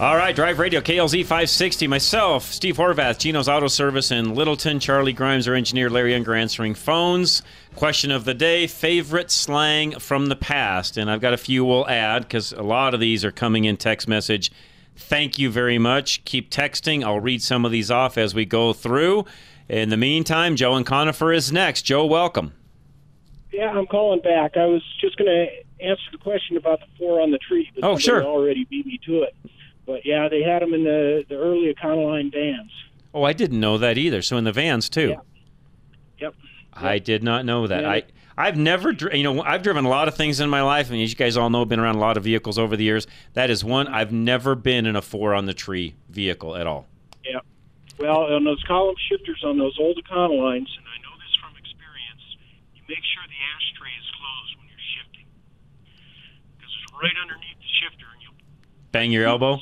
All right, Drive Radio, KLZ 560. Myself, Steve Horvath, Gino's Auto Service in Littleton. Charlie Grimes, our engineer. Larry Unger answering phones. Question of the day favorite slang from the past. And I've got a few we'll add because a lot of these are coming in text message. Thank you very much. Keep texting. I'll read some of these off as we go through. In the meantime, Joe and Conifer is next. Joe, welcome. Yeah, I'm calling back. I was just going to answer the question about the four on the tree. But Oh, sure. Already beat me to it. But yeah, they had them in the the early Econoline vans. Oh, I didn't know that either. So in the vans, too. Yeah. Yep. I did not know that. Yeah. I I've never, you know, I've driven a lot of things in my life, and as you guys all know, I've been around a lot of vehicles over the years. That is one I've never been in a four on the tree vehicle at all. Yeah. Well, on those column shifters on those old Econolines, and I know this from experience, you make sure the ashtray is closed when you're shifting, because it's right underneath the shifter, and you'll Bang your elbow.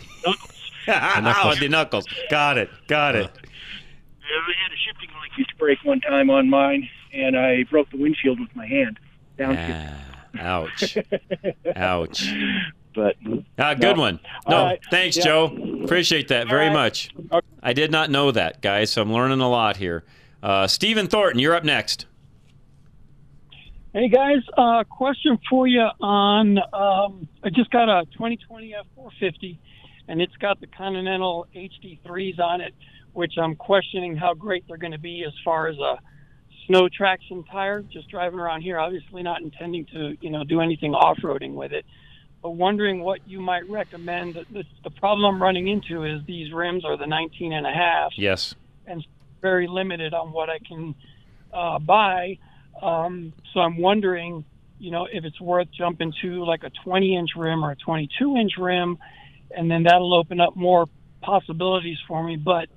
knuckles. oh, the knuckles. Got it. Got it. Yeah, I had a shifting linkage break one time on mine, and I broke the windshield with my hand. Downshift. Ah, ouch. Ouch. But Ah, good No. one. No, right. thanks, Yeah. Joe. Appreciate that very right. much. Okay. I did not know that, guys. So I'm learning a lot here. Uh, Stephen Thornton, you're up next. Hey guys, uh, question for you on um, I just got a 2020 F450, and it's got the Continental HD3s on it, which I'm questioning how great they're going to be as far as a snow traction tire. Just driving around here, obviously not intending to you know do anything off-roading with it, but wondering what you might recommend. The, the, the problem I'm running into is these rims are the 19 and a half Yes. and very limited on what I can uh, buy. Um, so I'm wondering, you know, if it's worth jumping to like a 20 inch rim or a 22 inch rim, and then that'll open up more possibilities for me. But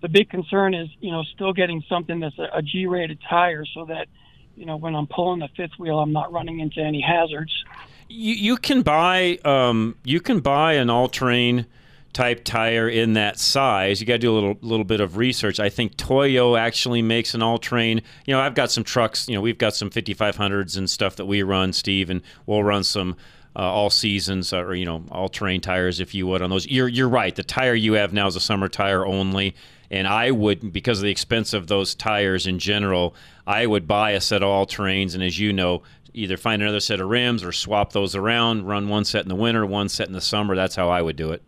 the big concern is, you know, still getting something that's a, a G rated tire so that, you know, when I'm pulling the fifth wheel, I'm not running into any hazards. You you can buy um you can buy an all terrain type tire in that size. You got to do a little little bit of research. I think Toyo actually makes an all terrain. You know, I've got some trucks. You know, we've got some 5500s and stuff that we run, Steve, and we'll run some. Uh, all seasons, or you know, all terrain tires, if you would, on those. You're you're right. The tire you have now is a summer tire only, and I would, because of the expense of those tires in general, I would buy a set of all terrains, and as you know, either find another set of rims or swap those around. Run one set in the winter, one set in the summer. That's how I would do it.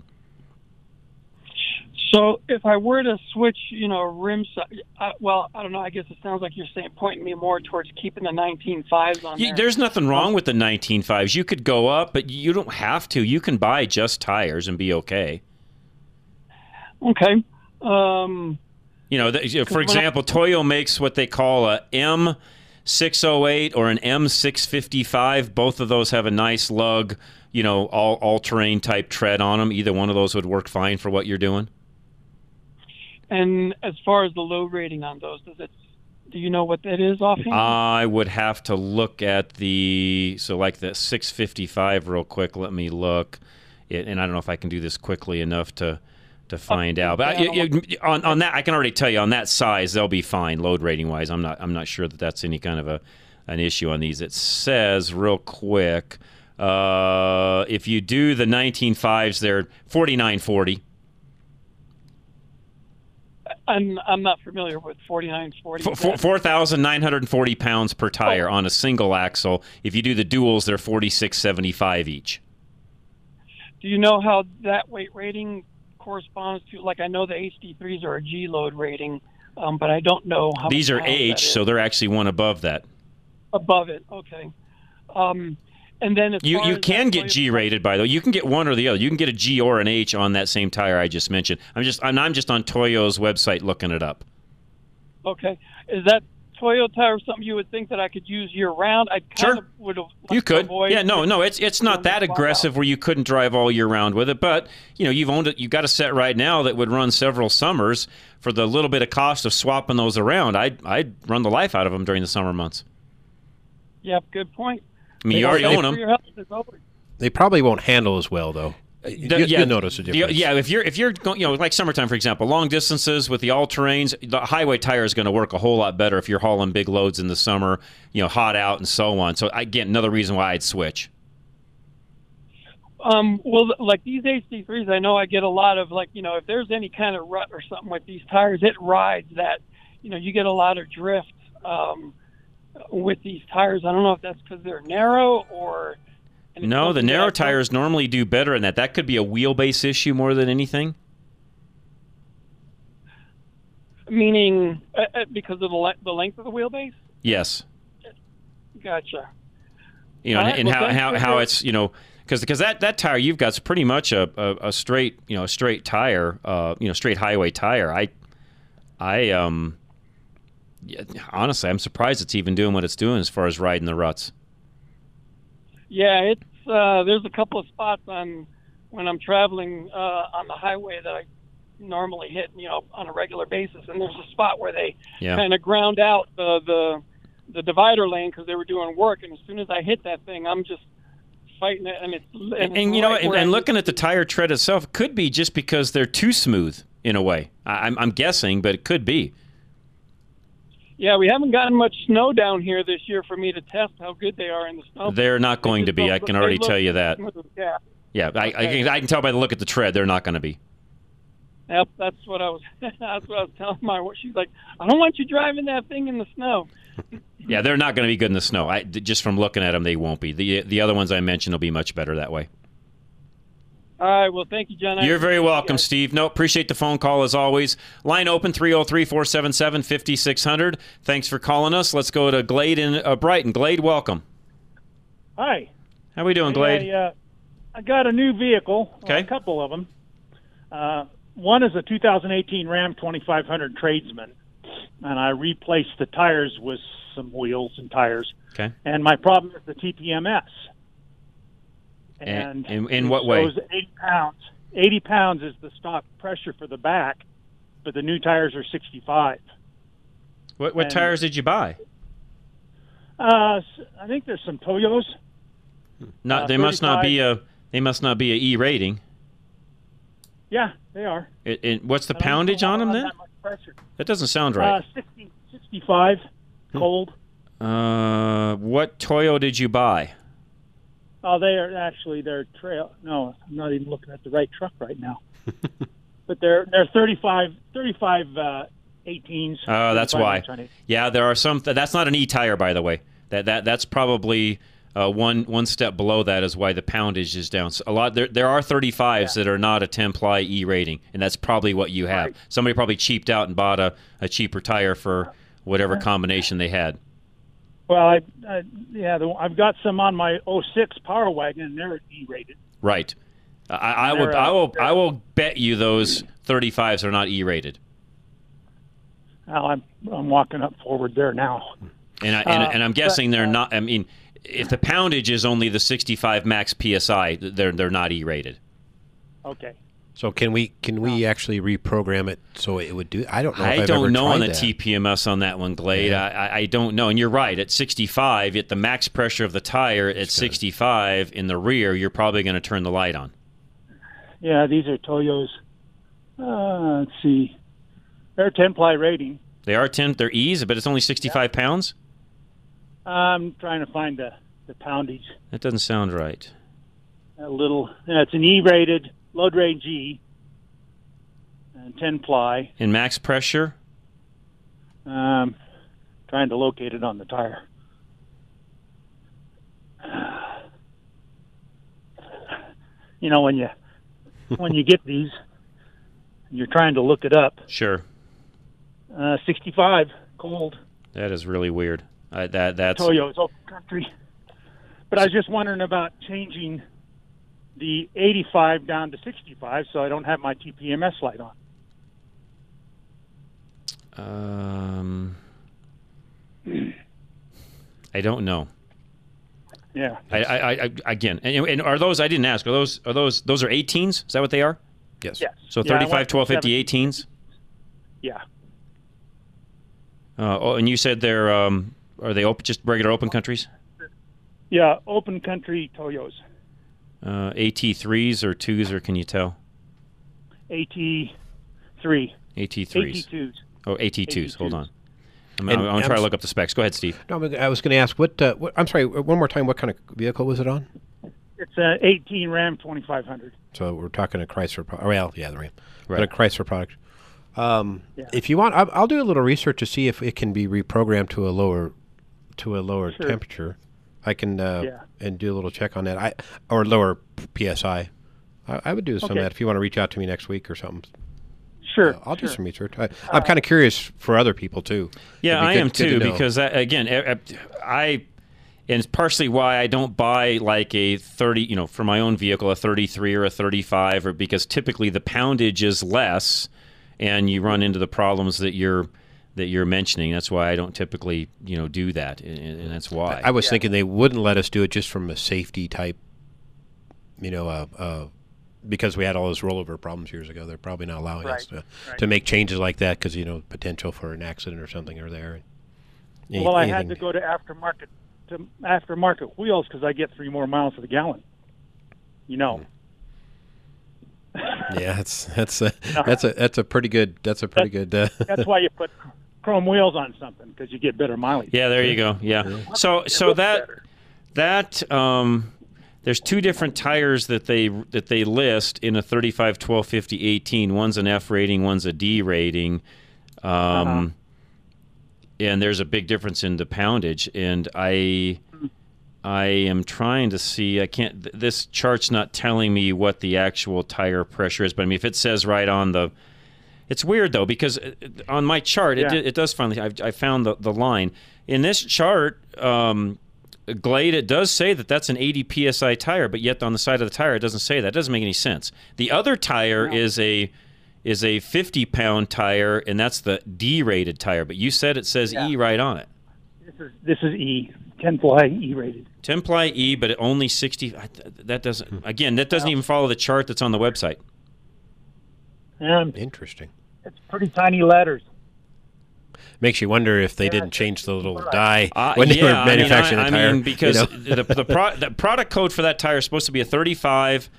So if I were to switch, you know, rim size, I, well, I don't know. I guess it sounds like you're saying pointing me more towards keeping the 19.5s on You, there. there's nothing wrong with the 19.5s. You could go up, but you don't have to. You can buy just tires and be okay. Okay. Um, You know, th- you know, for when I- example, Toyo makes what they call a M608 or an M655. Both of those have a nice lug, you know, all all terrain type tread on them. Either one of those would work fine for what you're doing. And as far as the load rating on those, does it? Do you know what that is offhand? I would have to look at the so like the 655 real quick. Let me look, it, and I don't know if I can do this quickly enough to to find out. But I- you- on on that, I can already tell you on that size they'll be fine load rating wise. I'm not I'm not sure that that's any kind of a an issue on these. It says real quick. Uh, if you do the 19.5s, they're 49.40. I'm I'm not familiar with 4940. Four- 4,940 pounds per tire on a single axle. If you do the duals, they're 46.75 each. Do you know how that weight rating corresponds to? Like I know the HD3s are a G load rating, um, but I don't know how. These are H, so they're actually one above that. above it. Okay. Um, and then You you can get G rated by the way. You can get one or the other. You can get a G or an H on that same tire I just mentioned. I'm just and I'm just on Toyo's website looking it up. Okay. Is that Toyota tire something you would think that I could use year round? I kind Sure. of would have. You could. Yeah, no, no, it's it's not that Flat out. aggressive where you couldn't drive all year round with it, but you know, you've owned it. You've got a set right now that would run several summers for the little bit of cost of swapping those around. I'd I'd run the life out of them during the summer months. Yep. Good point. I mean, you already Thanks own them. your help, as always. They probably won't handle as well, though. You, The- you notice a the- difference. yeah, if you're if you're going, you know, like summertime, for example, long distances with the all terrains, the highway tire is going to work a whole lot better if you're hauling big loads in the summer, you know, hot out and so on. So again, another reason why I'd switch. Um, well, like these HD3s, I know I get a lot of like, you know, if there's any kind of rut or something with these tires, it rides that, you know, you get a lot of drift um, with these tires. I don't know if that's because they're narrow or. No, the something that I narrow tires normally do better in that. That could be a wheelbase issue more than anything. Meaning uh, uh, because of the, le- the length of the wheelbase? Yes. Gotcha. you know, and, right, and well, how, how, how it's you know because because that, that tire you've got's pretty much a, a, a straight you know a straight tire uh, you know straight highway tire I I um yeah, honestly I'm surprised it's even doing what it's doing as far as riding the ruts. Yeah, it's uh, there's a couple of spots on when I'm traveling uh, on the highway that I normally hit, you know, on a regular basis, and there's a spot where they yeah. kind of ground out the the the divider lane because they were doing work, and as soon as I hit that thing, I'm just fighting it, and it's and, and, it's you know right and, and looking at the tire tread itself it could be just because they're too smooth in a way. I, I'm, I'm guessing but it could be Yeah, we haven't gotten much snow down here this year for me to test how good they are in the snow. they're not going to be I can already tell you that smooth, Yeah. yeah I, I, can, I can tell by the look at the tread they're not going to be Yep, that's what I was. that's what I was telling my. Wife. She's like, I don't want you driving that thing in the snow. Yeah, they're not going to be good in the snow. I, just from looking at them, they won't be. The the other ones I mentioned will be much better that way. All right. Well, thank you, John. You're very welcome. Steve. No, appreciate the phone call as always. Line open 303 477 5600. Thanks for calling us. Let's go to Glade in uh, Brighton. Glade, welcome. Hi. How are we doing, Glade? I, uh, I got a new vehicle. Okay. A couple of them. Uh, one is a 2018 Ram 2500 Tradesman, and I replaced the tires with some wheels and tires. Okay. And my problem is the TPMS. And- And in- what way? shows 80 pounds. 80 pounds is the stock pressure for the back, but the new tires are 65. What, what and- tires did you buy? Uh, I think there's some Toyos. Not, Uh, they must not be a. They must not be a E rating. Yeah, they are. It, it, what's the poundage on them then? That. That doesn't sound right. Uh, 60, 65 Hmm. cold. Uh, what Toyo did you buy? Oh, they are actually they're trail. No, I'm not even looking at the right truck right now. but they're they're 35, 35 uh, 18s. Oh, that's why. inch on it. Yeah, there are some. That's not an E tire, by the way. That that that's probably uh, one one step below that is why the poundage is down. So a lot there there are 35s that are not a 10 ply E rating, and that's probably what you have. Somebody probably cheaped out and bought a, a cheaper tire for whatever combination they had. Well, I, I yeah, the, I've got some on my 06 Power Wagon, and they're E rated. Right. I, I will They're, I uh, will I will bet you those 35s are not E rated. Well, I'm I'm walking up forward there now. And I, and, Uh, and I'm but, guessing they're uh, not. I mean, if the poundage is only the 65 max psi, they're they're not E rated. Okay. So can we can we actually reprogram it so it would do? I don't know. if I I've don't ever know on the that. TPMS on that one, Glade. Yeah. I, I, I don't know. And you're right. At 65, at the max pressure of the tire at 65 in the rear, you're probably going to turn the light on. Yeah, these are Toyos. Uh, let's see. They're 10 ply rating. They are 10. They're E's, but it's only 65 pounds. I'm trying to find the the poundage. That doesn't sound right. A little. Yeah, it's an E rated load range E. And 10 ply. In max pressure, Um, trying to locate it on the tire. You know when you when you get these, you're trying to look it up. sure. Uh, 65 cold. That is really weird. Uh, that that's Toyo's open country. But I was just wondering about changing the 85 down to 65 so I don't have my TPMS light on. um. I don't know. Yeah. I, I, I again, and, and are those? I didn't ask. Are those? Are those? Those are 18s? Is that what they are? Yes. Yes. So Yeah, I 35, went 12, to 50, 18s. Yeah. Uh, oh, and you said they're um, are they open, just regular open countries? Yeah, open country Toyos. Uh, AT3s or twos, or can you tell? AT3. AT3s. AT2s. Oh, AT2s. Hold on. I'm, And I'm, I'm trying to I'm- look up the specs. Go ahead, Steve. No, I was going to ask what, uh, what. I'm sorry. One more time. What kind of vehicle was it on? It's a 18 Ram 2500. So we're talking a Chrysler. Pro- well, yeah, the Ram, but a Chrysler product. Um, Yeah. If you want, I'll, I'll do a little research to see if it can be reprogrammed to a lower, to a lower Sure. temperature. I can uh, Yeah. And do a little check on that. I or lower psi. I, I would do some Okay. of that if you want to reach out to me next week or something. Sure. Uh, I'll do some research. I, I'm kind of curious for other people too. Yeah, I good- am good to too because I, again, I, I and it's partially why I don't buy like a 30, you know, for my own vehicle a 33 or a 35 or because typically the poundage is less and you run into the problems that you're that you're mentioning. That's why I don't typically, you know, do that and, and that's why. I was thinking they wouldn't let us do it just from a safety type, you know, uh, uh, because we had all those rollover problems years ago. They're probably not allowing us to, Right, right. to make changes like that because you know potential for an accident or something are there. Any- Well, I had to go to aftermarket to aftermarket wheels because I get three more miles to the gallon. You know. Yeah, that's that's a that's a that's a pretty good that's a pretty good. Uh, That's why you put chrome wheels on something because you get better mileage. Yeah, there you go. Yeah. So so that that um there's two different tires that they that they list in a 35 12 50 18. One's an F rating, one's a D rating. Um and there's a big difference in the poundage and I I am trying to see I can't th- this chart's not telling me what the actual tire pressure is, but I mean if it says right on the it's weird though because uh, on my chart it, Yeah. it does finally I, I found the, the line in this chart. Um, Glade it does say that that's an 80 psi tire, but yet on the side of the tire it doesn't say that. It doesn't make any sense. The other tire is a is a 50 pound tire, and that's the D rated tire. But you said it says E right on it. This is this is E, ten ply E rated. ten ply E, but it only 60. That doesn't again. That doesn't even follow the chart that's on the website. And interesting. It's pretty tiny letters. Makes you wonder if they didn't change the little die Uh, when they yeah, were I mean, manufacturing I, the tire. I mean, you because know? the, the, pro, the product code for that tire is supposed to be a 35.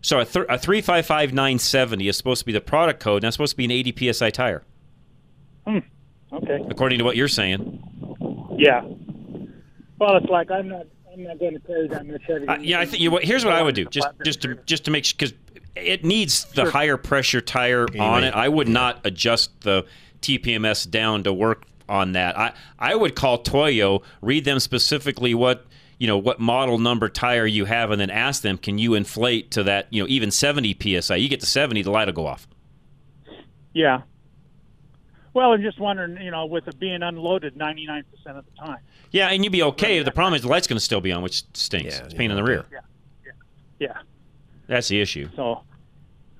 So a, thir- a 355 970 is supposed to be the product code, and that's supposed to be an 80 psi tire, Hmm. Okay. according to what you're saying. Yeah. Well, it's like I'm not I'm not going to carry that much heavy. Uh, yeah, I think you. Here's what I would do, just just to just to make sure because it needs the higher pressure tire on it. I would not adjust the TPMS down to work on that. I I would call Toyo, read them specifically what you know what model number tire you have, and then ask them, can you inflate to that you know even 70 psi? You get to 70, the light will go off. Yeah. Well, I'm just wondering, you know, with it being unloaded 99% of the time. Yeah, and you'd be okay. The problem is the light's going to still be on, which stinks. Yeah, it's a pain yeah, in the rear. Yeah. Yeah. yeah. That's the issue. So,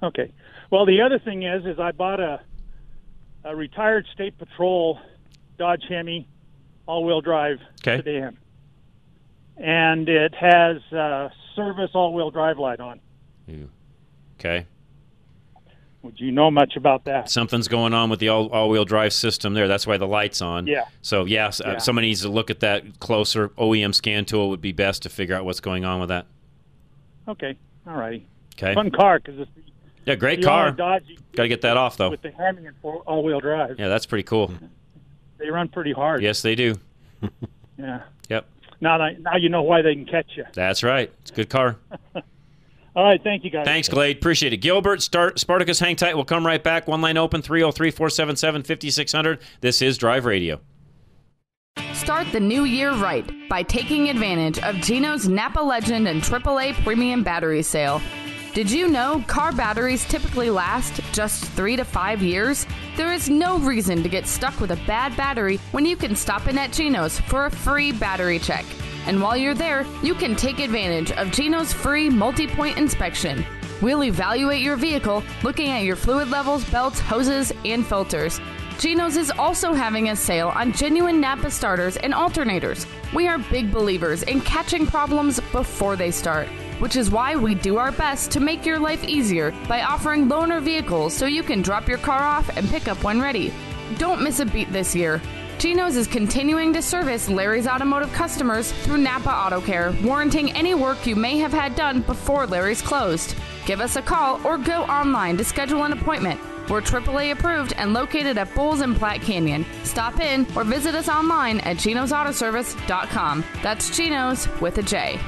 okay. Well, the other thing is, is I bought a a retired state patrol Dodge Hemi all-wheel drive Okay. sedan, and it has uh, service all-wheel drive light on. Okay. Would you know much about that? something's going on with the all, all-wheel drive system there. That's why the light's on. Yeah. So yes, uh, Yeah. somebody needs to look at that closer. OEM scan tool would be best to figure out what's going on with that. Okay. All righty. Okay. Fun car because it's Yeah, great the car. Dodge Got to get that off though. with the Hemi and four all-wheel drive. Yeah, that's pretty cool. They run pretty hard. Yes, they do. Yeah. Yep. Now, that- now you know why they can catch you. That's right. It's a good car. All right. Thank you, guys. Thanks, Glade. Appreciate it. Gilbert, start Spartacus, hang tight. We'll come right back. One line open 303 477 5600. This is Drive Radio. Start the new year right by taking advantage of Gino's Napa Legend and AAA Premium Battery Sale. Did you know car batteries typically last just three to five years? There is no reason to get stuck with a bad battery when you can stop in at Gino's for a free battery check. And while you're there, you can take advantage of Gino's free multi point inspection. We'll evaluate your vehicle looking at your fluid levels, belts, hoses, and filters. Geno's is also having a sale on genuine Napa starters and alternators. We are big believers in catching problems before they start, which is why we do our best to make your life easier by offering loaner vehicles so you can drop your car off and pick up when ready. Don't miss a beat this year. Geno's is continuing to service Larry's automotive customers through Napa Auto Care, warranting any work you may have had done before Larry's closed. Give us a call or go online to schedule an appointment. We're AAA approved and located at Bowles and Platte Canyon. Stop in or visit us online at chinosautoservice.com. That's Chinos with a J.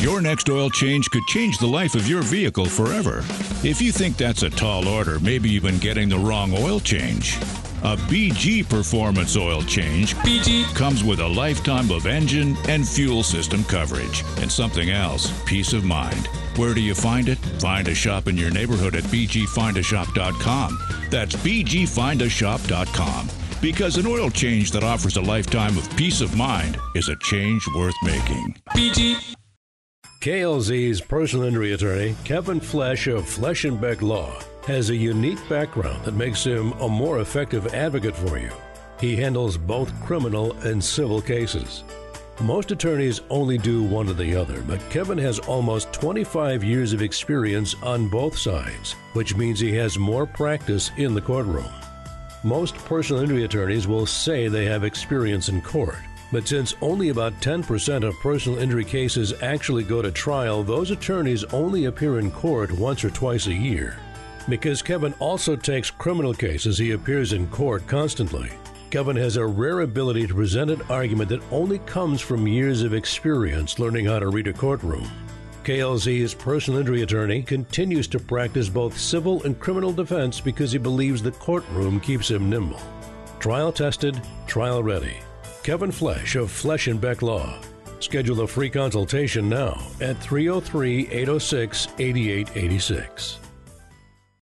Your next oil change could change the life of your vehicle forever. If you think that's a tall order, maybe you've been getting the wrong oil change. A BG Performance oil change BG comes with a lifetime of engine and fuel system coverage and something else, peace of mind. Where do you find it? Find a shop in your neighborhood at bgfindashop.com. That's bgfindashop.com. Because an oil change that offers a lifetime of peace of mind is a change worth making. BG KLZ's personal injury attorney, Kevin Flesh of Flesh and Beck Law, has a unique background that makes him a more effective advocate for you. He handles both criminal and civil cases. Most attorneys only do one or the other, but Kevin has almost 25 years of experience on both sides, which means he has more practice in the courtroom. Most personal injury attorneys will say they have experience in court, but since only about 10% of personal injury cases actually go to trial, those attorneys only appear in court once or twice a year. Because Kevin also takes criminal cases, he appears in court constantly. Kevin has a rare ability to present an argument that only comes from years of experience learning how to read a courtroom. KLZ's personal injury attorney continues to practice both civil and criminal defense because he believes the courtroom keeps him nimble. Trial tested, trial ready. Kevin Flesh of Flesh and Beck Law. Schedule a free consultation now at 303 806 8886.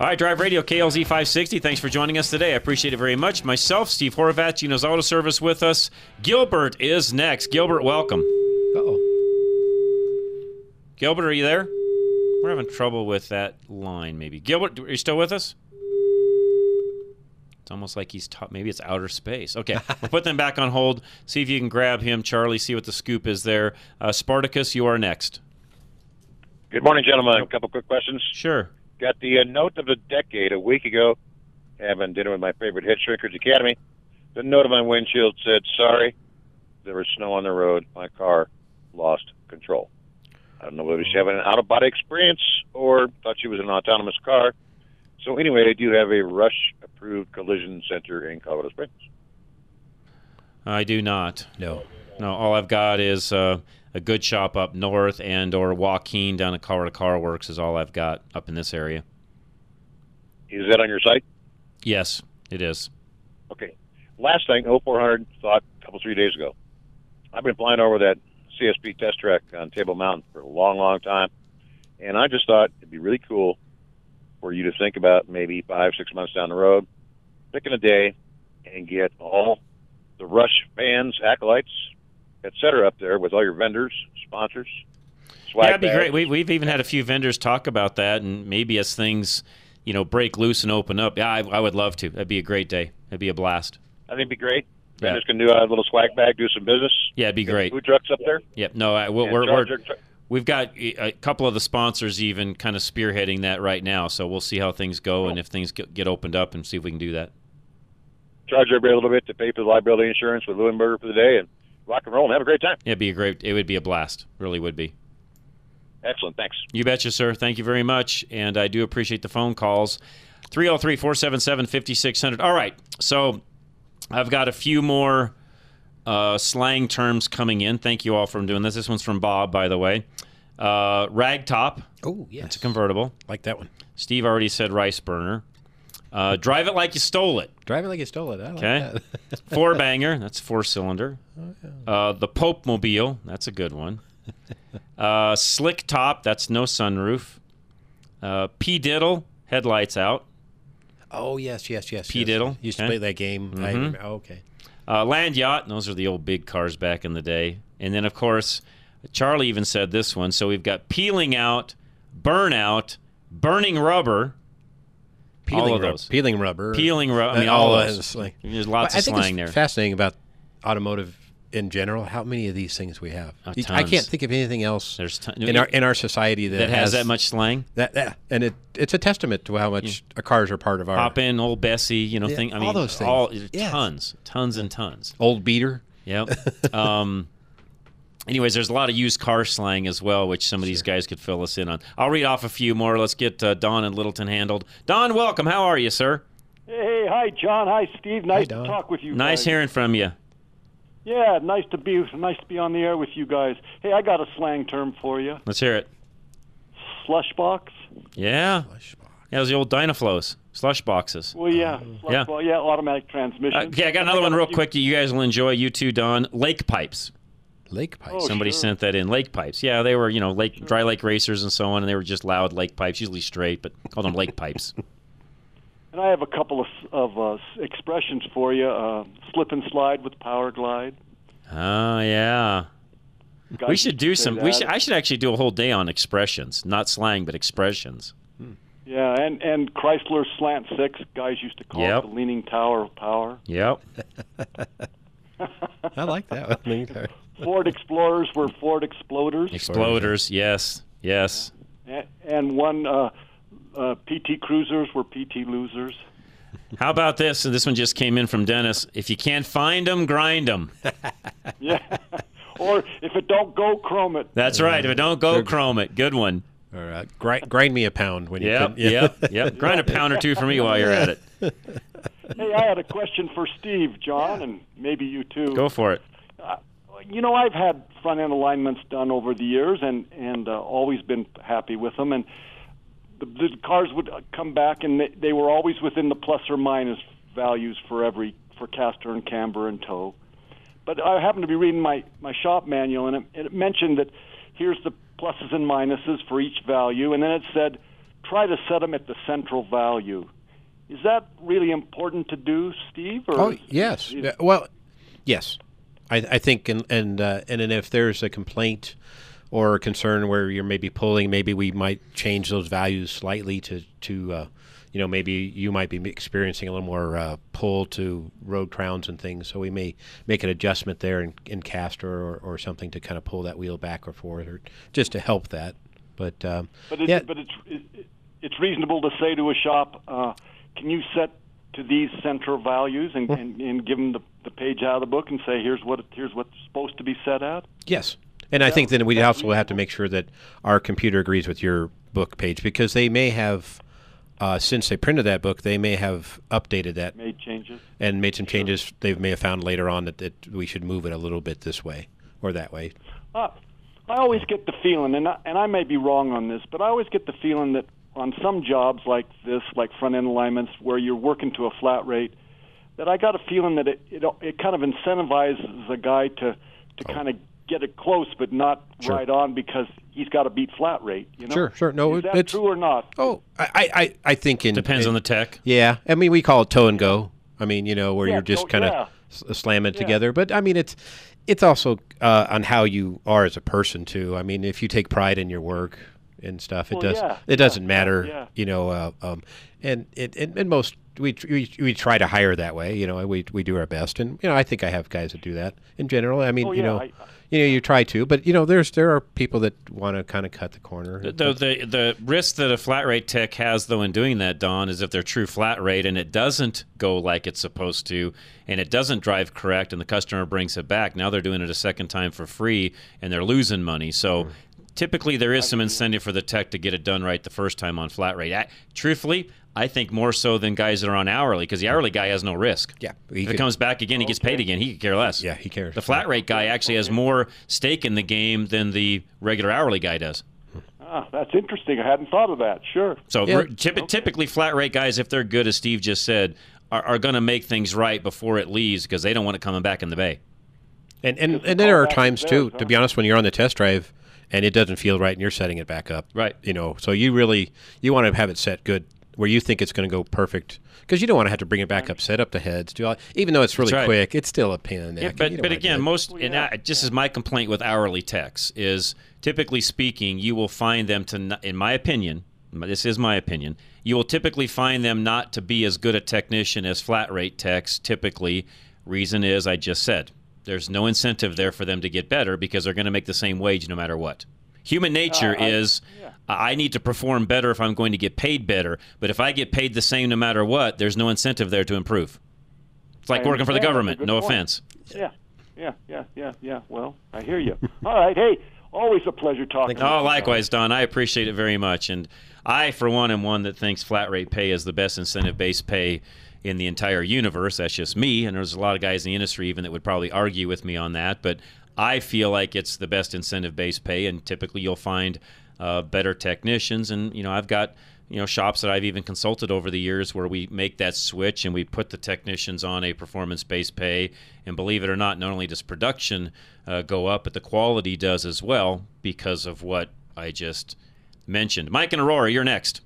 All right, Drive Radio, KLZ 560. Thanks for joining us today. I appreciate it very much. Myself, Steve Horvat, Geno's Auto Service with us. Gilbert is next. Gilbert, welcome. oh. Gilbert, are you there? We're having trouble with that line, maybe. Gilbert, are you still with us? It's almost like he's ta- maybe it's outer space. Okay, we'll put them back on hold. See if you can grab him, Charlie. See what the scoop is there. Uh, Spartacus, you are next. Good morning, gentlemen. A couple quick questions. Sure. Got the uh, note of the decade a week ago, having dinner with my favorite hit shrinkers academy. The note on my windshield said, "Sorry, there was snow on the road. My car lost control." I don't know whether she's having an out of body experience or thought she was in an autonomous car. So anyway, I do have a Rush approved collision center in Colorado Springs. I do not. No. No, all I've got is uh, a good shop up north and or Joaquin down at Colorado Car Works is all I've got up in this area. Is that on your site? Yes, it is. Okay. Last thing, 0400 thought a couple three days ago. I've been flying over that CSP test track on Table Mountain for a long, long time, and I just thought it'd be really cool for you to think about maybe five, six months down the road, picking a day and get all the Rush fans, acolytes, et cetera, up there with all your vendors, sponsors. Swag yeah, that'd be bags. great. We, we've even had a few vendors talk about that, and maybe as things, you know, break loose and open up, yeah, I, I would love to. That'd be a great day. That'd be a blast. I think it'd be great. Yeah. Vendors can do a little swag bag, do some business. Yeah, it'd be great. Food trucks up there. Yep. No, I, we're, we're, we're we've got a couple of the sponsors even kind of spearheading that right now. So we'll see how things go and if things get, get opened up and see if we can do that. charge everybody a little bit to pay for the liability insurance with Lewinberger for the day, and rock and roll and have a great time. It'd be a great. It would be a blast. Really would be. Excellent. Thanks. You betcha, sir. Thank you very much. And I do appreciate the phone calls. 303 477 5600. All right. So I've got a few more uh, slang terms coming in. Thank you all for doing this. This one's from Bob, by the way. Uh, ragtop. Oh, yeah. It's a convertible. Like that one. Steve already said rice burner. Uh, drive it like you stole it. Drive it like you stole it. I like Okay. that. four banger. That's four cylinder. Oh, uh, the Pope Mobile. That's a good one. Uh, slick top. That's no sunroof. Uh, P diddle. Headlights out. Oh yes, yes, yes. P yes. diddle. Used to play that game. I Mhm. remember- oh, okay. Uh, land yacht. Those are the old big cars back in the day. And then of course, Charlie even said this one. So we've got peeling out, burnout, burning rubber. Peeling all of rub- those. peeling rubber. Peeling rubber. I Uh, mean, all, all of those. slang. There's lots I of think slang it's there. Fascinating about automotive in general. How many of these things we have? Oh, I can't think of anything else There's ton- in our in our society that, that has that much slang. That, that and it it's a testament to how much uh cars are part of our Hop in, old Bessie, you know, Yeah, thing. I mean, all those things. all Yes. tons, tons and tons. old beater. Yep. um, anyways, there's a lot of used car slang as well, which some of these guys could fill us in on. I'll read off a few more. Let's get uh, Don and Littleton handled. Don, welcome. How are you, sir? Hey, hi, John. Hi, Steve. Nice to talk with you. Nice guys. hearing from you. Yeah, nice to be nice to be on the air with you guys. Hey, I got a slang term for you. Let's hear it. Slush box. Yeah. Yeah, those are the old Dynaflows, slush boxes. Well, yeah, slush yeah. bo- yeah, automatic transmission. Uh, okay, I got another one real quick. You guys will enjoy. You too, Don. Lake pipes. Lake pipes. Oh, Somebody sure. sent that in. Lake pipes. Yeah, they were you know lake dry lake racers and so on, and they were just loud lake pipes, usually straight, but called them lake pipes. And I have a couple of of uh, expressions for you. Uh, slip and slide with power glide. Oh yeah. Guys we should do used to some. We should. I should actually do a whole day on expressions, not slang, but expressions. Yeah, and and Chrysler slant six. Guys used to call Yep. it the leaning tower of power. Yep. I like that one. Ford Explorers were Ford Exploders. Exploders. Yes. Yes. A- and one uh, uh, PT Cruisers were PT Losers. How about this? And this one just came in from Dennis. If you can't find them, grind them. Yeah. or if it don't go, chrome it. That's right. If it don't go, chrome it. Good one. Or uh, grind, grind me a pound when you Yep. can. Yep. Yep. Grind a pound or two for me while you're at it. Hey, I had a question for Steve, John, and maybe you too. Go for it. You know, I've had front end alignments done over the years, and and uh, always been happy with them. And the, the cars would uh, come back, and they, they were always within the plus or minus values for every for caster and camber and tow. But I happened to be reading my my shop manual, and it, it mentioned that here's the pluses and minuses for each value, and then it said try to set them at the central value. Is that really important to do, Steve? Or Oh yes. Yeah, Well, yes. I, I think and and uh, and then if there's a complaint or a concern where you're maybe pulling, maybe we might change those values slightly to to uh, you know maybe you might be experiencing a little more uh, pull to road crowns and things, so we may make an adjustment there in, in caster or, or something to kind of pull that wheel back or forth or just to help that. But um, But, it, yeah, but it's it, it's reasonable to say to a shop, uh, can you set to these central values and, and, and give them the, the page out of the book and say here's what here's what's supposed to be set at? Yes. And I think then we also have to make sure that our computer agrees with your book page because they may have, uh, since they printed that book, they may have updated that Made changes. and made some changes. They may have found later on that, that we should move it a little bit this way or that way. Uh, I always get the feeling, and I, and I may be wrong on this, but I always get the feeling that on some jobs like this, like front end alignments, where you're working to a flat rate, that I got a feeling that it it, it kind of incentivizes a guy to to kind of get it close, but not Oh. Sure. right on because he's got to beat flat rate. You know? Sure, sure. No, is that it's- true or not? Oh, I, I, I think in Depends in- on the tech. Yeah, I mean we call it toe and go. I mean you know where Yeah, you're just kind of yeah. slamming it Yeah. together. But I mean it's it's also uh, on how you are as a person too. I mean if you take pride in your work and stuff, it Well, does yeah, it doesn't yeah, matter. yeah. You know, uh, um, and it and, and most we, we we try to hire that way. You know, we we do our best, and you know, I think I have guys that do that in general. I mean, Oh, you yeah, know, I- you know, you try to, but you know, there's there are people that want to kind of cut the corner. The, the, the, the risk that a flat rate tech has, though, in doing that, Don, is if they're true flat rate and it doesn't go like it's supposed to, and it doesn't drive correct, and the customer brings it back, now they're doing it a second time for free, and they're losing money. So typically, there is some incentive for the tech to get it done right the first time on flat rate. I, truthfully, I think more so than guys that are on hourly, because the hourly guy has no risk. Yeah, if could- it comes back again, he gets paid again. He could care less. Yeah, he cares. The flat rate guy actually has more stake in the game than the regular hourly guy does. Ah, that's interesting. I hadn't thought of that. Sure. So re- typ- typically, flat rate guys, if they're good, as Steve just said, are, are going to make things right before it leaves because they don't want it coming back in the bay. And and, and there are times too, to be honest, when you're on the test drive and it doesn't feel right and you're setting it back up. Right. You know, so you really you want to have it set good where you think it's going to go perfect because you don't want to have to bring it back up, set up the heads, do all, even though it's really right. quick, it's still a pain in the neck. Yeah, but but wanna do again, most and I, just as my complaint with hourly techs is typically speaking, you will find them to, not, in my opinion, this is my opinion, you will typically find them not to be as good a technician as flat rate techs. Typically, reason is I just said there's no incentive there for them to get better because they're going to make the same wage no matter what. Human nature Uh, I- is I need to perform better if I'm going to get paid better. But if I get paid the same no matter what, there's no incentive there to improve. It's like I working for the government. No point. offense. Yeah, yeah, yeah, yeah, yeah. Well, I hear you. All right. Hey, always a pleasure talking. to you. Oh, likewise, Don. I appreciate it very much. And I, for one, am one that thinks flat rate pay is the best incentive based pay in the entire universe. That's just me. And there's a lot of guys in the industry even that would probably argue with me on that. But I feel like it's the best incentive based pay. And typically you'll find uh, better technicians. And, you know, I've got. You know, shops that I've even consulted over the years where we make that switch and we put the technicians on a performance-based pay. And believe it or not, not only does production uh, go up, but the quality does as well because of what I just mentioned. Mike and Aurora, you're next.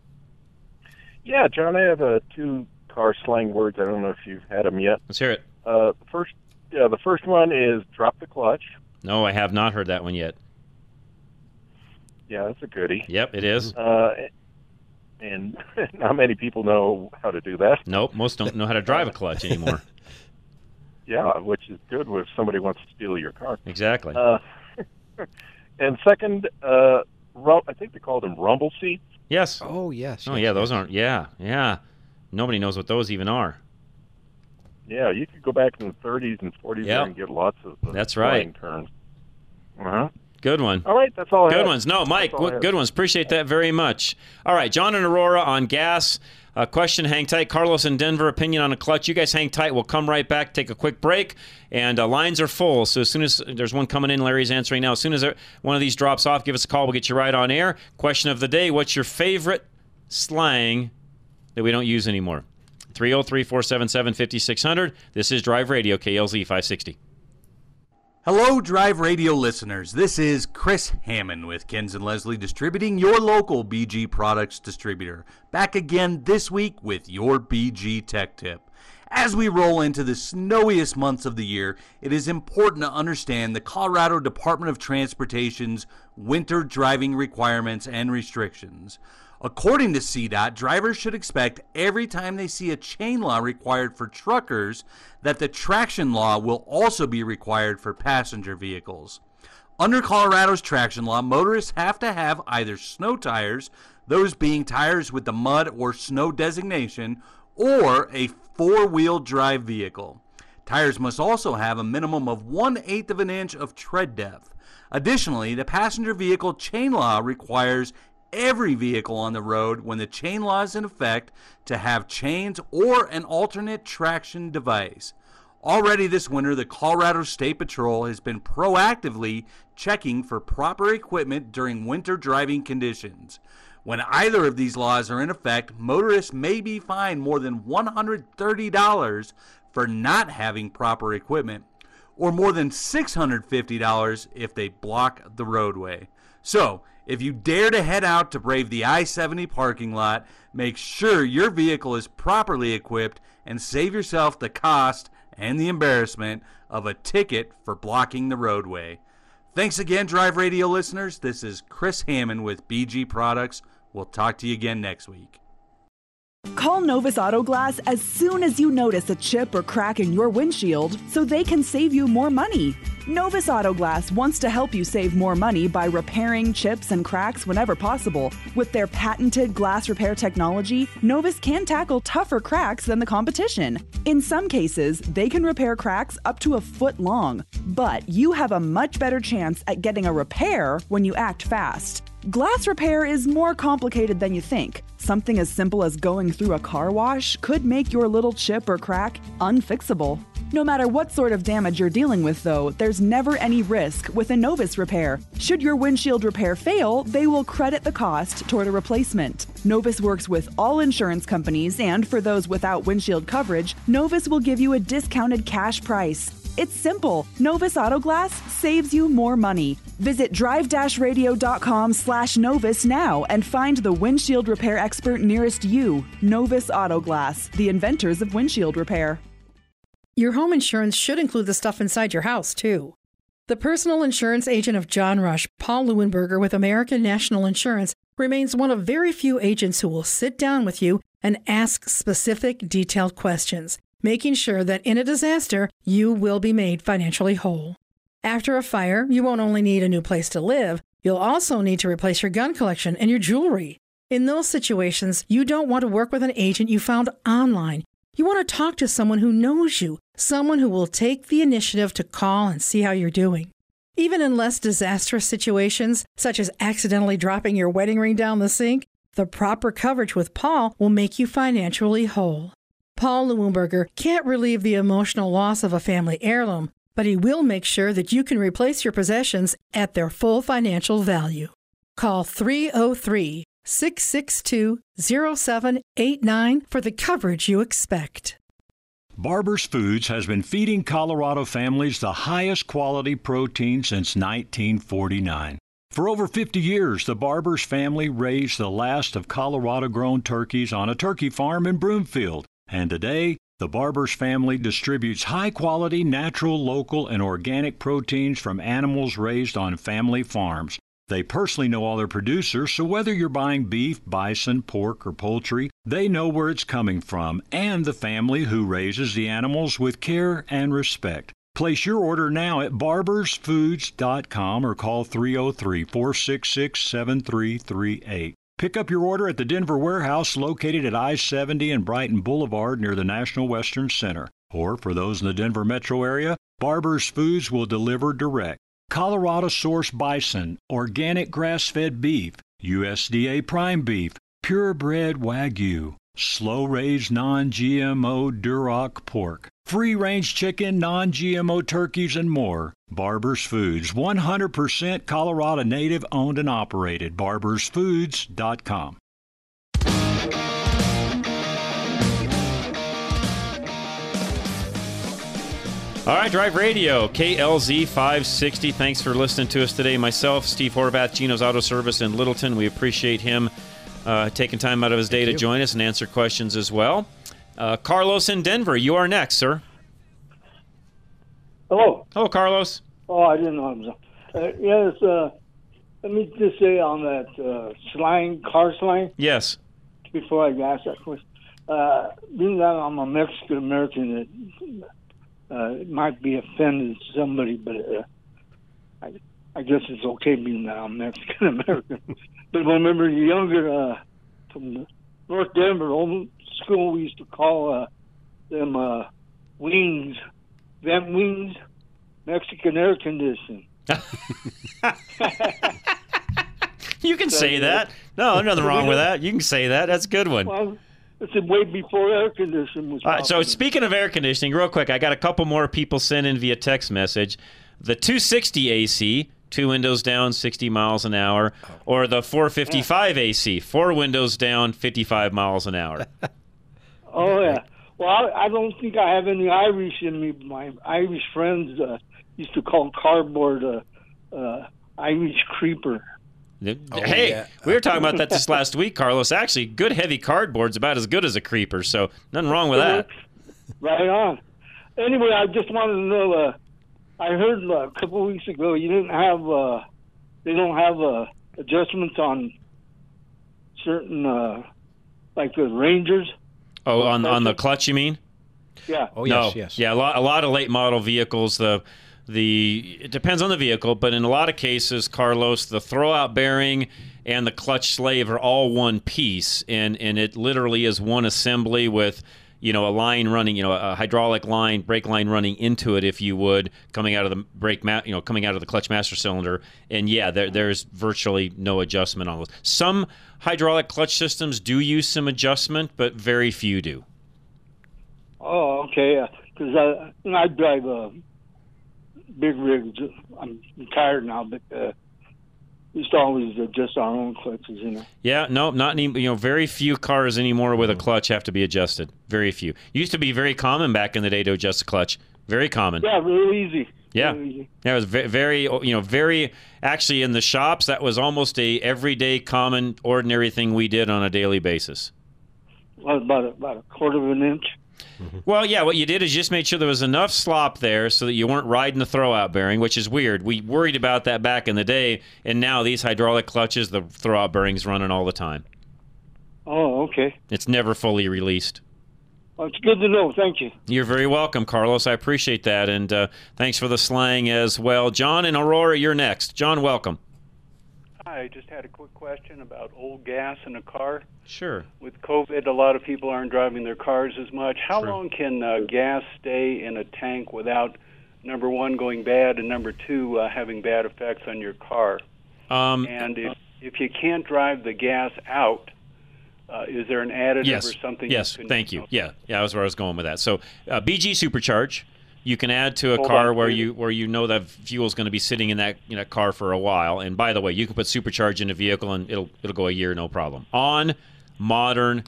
Yeah, John, I have uh, two car slang words. I don't know if you've had them yet. Let's hear it. Uh, the first, yeah, the first one is drop the clutch. No, I have not heard that one yet. Yeah, that's a goodie. Yep, it is. Uh, and not many people know how to do that. Nope, most don't know how to drive a clutch anymore. Yeah, which is good if somebody wants to steal your car. Exactly. Uh, and second, uh, rum, I think they called them rumble seats. Yes. Oh yes. Oh yeah, those aren't. Yeah, yeah. Nobody knows what those even are. Yeah, you could go back in the 30s and 40s Yep. and get lots of That's right. turns. Uh-huh. Good one. All right, that's all I Good have. ones. No, Mike, good ones. Appreciate that very much. All right, John and Aurora on gas. Uh, question, hang tight. Carlos in Denver, opinion on a clutch. You guys hang tight. We'll come right back, take a quick break, and uh, lines are full. So as soon as there's one coming in, Larry's answering now. As soon as there, one of these drops off, give us a call. We'll get you right on air. Question of the day What's your favorite slang that we don't use anymore? 303 477 5600. This is Drive Radio, KLZ 560. Hello, Drive Radio listeners. This is Chris Hammond with Kenz and Leslie Distributing, your local BG products distributor. Back again this week with your BG Tech Tip. As we roll into the snowiest months of the year, it is important to understand the Colorado Department of Transportation's winter driving requirements and restrictions. According to CDOT, drivers should expect every time they see a chain law required for truckers that the traction law will also be required for passenger vehicles. Under Colorado's traction law, motorists have to have either snow tires, those being tires with the mud or snow designation, or a four wheel drive vehicle. Tires must also have a minimum of one eighth of an inch of tread depth. Additionally, the passenger vehicle chain law requires every vehicle on the road when the chain law is in effect to have chains or an alternate traction device. Already this winter, the Colorado State Patrol has been proactively checking for proper equipment during winter driving conditions. When either of these laws are in effect, motorists may be fined more than $130 for not having proper equipment, or more than $650 if they block the roadway. So, if you dare to head out to brave the I 70 parking lot, make sure your vehicle is properly equipped and save yourself the cost and the embarrassment of a ticket for blocking the roadway. Thanks again, Drive Radio listeners. This is Chris Hammond with BG Products. We'll talk to you again next week. Call Novus Auto Glass as soon as you notice a chip or crack in your windshield so they can save you more money. Novus Auto Glass wants to help you save more money by repairing chips and cracks whenever possible. With their patented glass repair technology, Novus can tackle tougher cracks than the competition. In some cases, they can repair cracks up to a foot long, but you have a much better chance at getting a repair when you act fast. Glass repair is more complicated than you think. Something as simple as going through a car wash could make your little chip or crack unfixable. No matter what sort of damage you're dealing with, though, there's never any risk with a Novus repair. Should your windshield repair fail, they will credit the cost toward a replacement. Novus works with all insurance companies, and for those without windshield coverage, Novus will give you a discounted cash price. It's simple. Novus Auto Glass saves you more money. Visit drive-radio.com slash Novus now and find the windshield repair expert nearest you. Novus Auto Glass, the inventors of windshield repair. Your home insurance should include the stuff inside your house, too. The personal insurance agent of John Rush, Paul Leuenberger with American National Insurance, remains one of very few agents who will sit down with you and ask specific, detailed questions, making sure that in a disaster, you will be made financially whole. After a fire, you won't only need a new place to live, you'll also need to replace your gun collection and your jewelry. In those situations, you don't want to work with an agent you found online. You want to talk to someone who knows you, someone who will take the initiative to call and see how you're doing. Even in less disastrous situations, such as accidentally dropping your wedding ring down the sink, the proper coverage with Paul will make you financially whole. Paul Leuenberger can't relieve the emotional loss of a family heirloom, but he will make sure that you can replace your possessions at their full financial value. Call 303 662 0789 for the coverage you expect. Barber's Foods has been feeding Colorado families the highest quality protein since 1949. For over 50 years, the Barber's family raised the last of Colorado grown turkeys on a turkey farm in Broomfield. And today, the Barber's family distributes high quality, natural, local, and organic proteins from animals raised on family farms. They personally know all their producers, so whether you're buying beef, bison, pork, or poultry, they know where it's coming from and the family who raises the animals with care and respect. Place your order now at barbersfoods.com or call 303 466 7338. Pick up your order at the Denver warehouse located at I 70 and Brighton Boulevard near the National Western Center. Or for those in the Denver metro area, Barber's Foods will deliver direct. Colorado source bison, organic grass fed beef, USDA prime beef, purebred wagyu, slow raised non GMO Duroc pork, free range chicken, non GMO turkeys, and more. Barber's Foods, 100% Colorado native owned and operated. BarbersFoods.com. All right, Drive Radio, KLZ 560. Thanks for listening to us today. Myself, Steve Horvath, Geno's Auto Service in Littleton. We appreciate him uh, taking time out of his day to join us and answer questions as well. Uh, Carlos in Denver, you are next, sir. Hello. Hello, Carlos. Oh, I didn't know I was on. Uh, yes, uh, let me just say on that uh, slang, car slang, Yes. before I ask that question. Uh, being that I'm a Mexican American, it, uh, it might be offending somebody, but uh, I, I guess it's okay being now I'm Mexican American. but I remember the younger uh, from North Denver, old school, we used to call uh, them uh, wings, them wings, Mexican air conditioning. You can say that. No, nothing wrong with that. You can say that. That's a good one. Well, it's way before air conditioning was. right, so speaking of air conditioning, real quick, I got a couple more people sent in via text message. The 260 AC, two windows down, 60 miles an hour, or the 455 AC, four windows down, 55 miles an hour. Oh yeah. Well, I, I don't think I have any Irish in me. My Irish friends uh, used to call cardboard uh, uh, Irish creeper. hey, we were talking about that this last week, Carlos. Actually, good heavy cardboard's about as good as a creeper, so nothing wrong with that. Right on. Anyway, I just wanted to know. I heard uh, a couple of weeks ago you didn't have. Uh, they don't have uh, adjustments on certain, uh, like the Rangers. Oh, on on the clutch, you mean? Yeah. Oh no. yes, yes. Yeah, a lot, a lot of late model vehicles. The the it depends on the vehicle, but in a lot of cases, Carlos, the throwout bearing and the clutch slave are all one piece, and and it literally is one assembly with you know a line running, you know a hydraulic line, brake line running into it, if you would, coming out of the brake, ma- you know, coming out of the clutch master cylinder, and yeah, there, there's virtually no adjustment on those. Some hydraulic clutch systems do use some adjustment, but very few do. Oh, okay. Because I, I drive a big rig. I'm retired now, but uh, used to always uh, adjust our own clutches, you know. Yeah, no, not any. You know, very few cars anymore with a clutch have to be adjusted. Very few. Used to be very common back in the day to adjust a clutch. Very common. Yeah, really easy. Yeah. Really easy. Yeah, it was very, you know, very. Actually, in the shops, that was almost a everyday, common, ordinary thing we did on a daily basis. About a, about a quarter of an inch. Well, yeah, what you did is you just made sure there was enough slop there so that you weren't riding the throwout bearing, which is weird. We worried about that back in the day, and now these hydraulic clutches, the throwout bearing's running all the time. Oh, okay. It's never fully released. It's good to know. Thank you. You're very welcome, Carlos. I appreciate that, and uh, thanks for the slang as well. John and Aurora, you're next. John, welcome. Hi, I just had a quick question about old gas in a car. Sure. With COVID, a lot of people aren't driving their cars as much. How True. long can uh, gas stay in a tank without number one going bad and number two uh, having bad effects on your car? Um, And if if you can't drive the gas out, uh, is there an additive yes. or something? Yes. You Thank you. Yeah. Yeah. That was where I was going with that. So, uh, BG Supercharge. You can add to a Hold car on, where please. you where you know that fuel is going to be sitting in that in that car for a while. And by the way, you can put supercharge in a vehicle and it'll it'll go a year no problem. On modern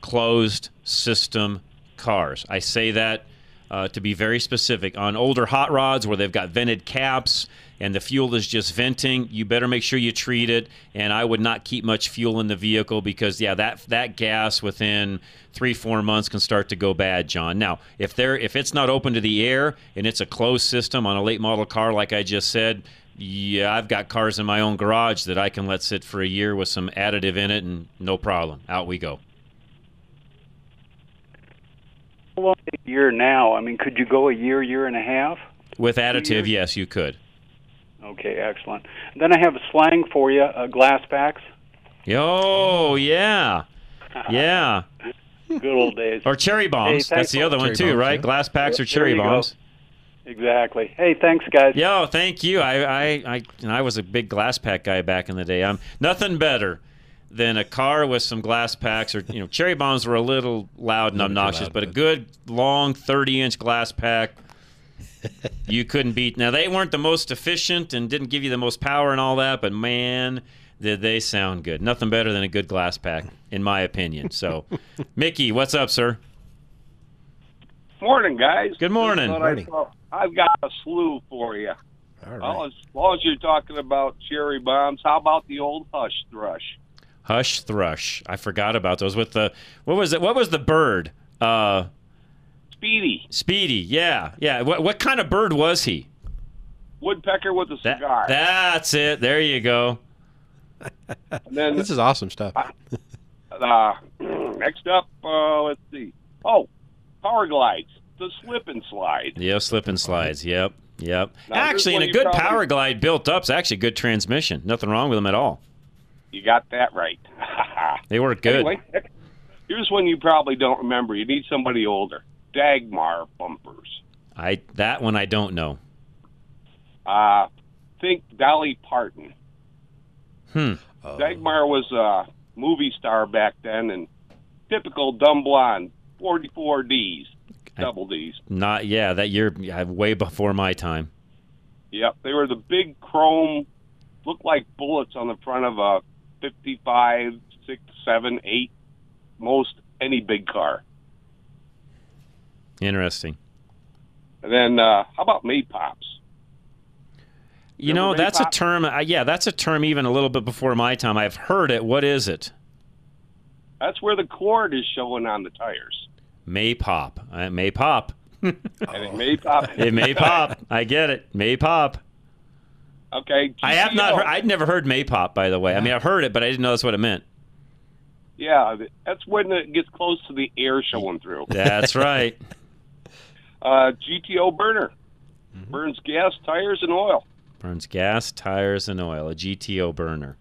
closed system cars, I say that uh, to be very specific. On older hot rods where they've got vented caps and the fuel is just venting, you better make sure you treat it. And I would not keep much fuel in the vehicle because yeah, that that gas within three four months can start to go bad, John. Now, if there if it's not open to the air and it's a closed system on a late model car, like I just said. Yeah, I've got cars in my own garage that I can let sit for a year with some additive in it, and no problem. Out we go. How long a year now? I mean, could you go a year, year and a half? With additive, yes, you could. Okay, excellent. Then I have a slang for you: uh, glass packs. Oh, yeah. Yeah. Good old days. Or cherry bombs. Hey, That's the other one, too, right? Glass packs or cherry you go. bombs. Exactly. Hey, thanks, guys. Yo, thank you. I, I, I, and I was a big glass pack guy back in the day. I'm nothing better than a car with some glass packs, or you know, cherry bombs were a little loud and obnoxious, loud, but a good long 30-inch glass pack. you couldn't beat. Now they weren't the most efficient and didn't give you the most power and all that, but man, did they sound good. Nothing better than a good glass pack, in my opinion. So, Mickey, what's up, sir? Morning, guys. Good morning. Morning. I thought- I've got a slew for you. All Well, as long as you're talking about cherry bombs, how about the old hush thrush? Hush thrush. I forgot about those. With the what was it? What was the bird? Uh, Speedy Speedy. Yeah, yeah. What what kind of bird was he? woodpecker with a cigar. That's it. There you go. and then This is awesome stuff. uh, next up, uh, let's see. Oh, power glides, the slip and slide. Yeah, slip and slides. Yep, yep. Now, actually, one and a good probably- power glide built up's actually good transmission. Nothing wrong with them at all. You got that right. They work good. Anyway, here's one you probably don't remember. You need somebody older. Dagmar bumpers. I that one I don't know. Uh, think Dolly Parton. Hmm. Dagmar was a movie star back then, and typical dumb blonde, 44 Ds, double Ds. Not yeah. That year, yeah, way before my time. Yep, they were the big chrome, looked like bullets on the front of a 55, 6, 7, 8, most any big car. Interesting. And then, uh, how about Maypops? You know, Remember that's a term. Uh, yeah, that's a term even a little bit before my time. I've heard it. What is it? That's where the cord is showing on the tires. May pop. Uh, It may pop. And it may pop. It may pop. I get it. May pop. Okay. I have not heard. I'd never heard may pop. By the way, I mean I've heard it, but I didn't know that's what it meant. Yeah, that's when it gets close to the air showing through. That's right. Uh, GTO burner burns gas, tires, and oil. Burns gas, tires, and oil. A GTO burner.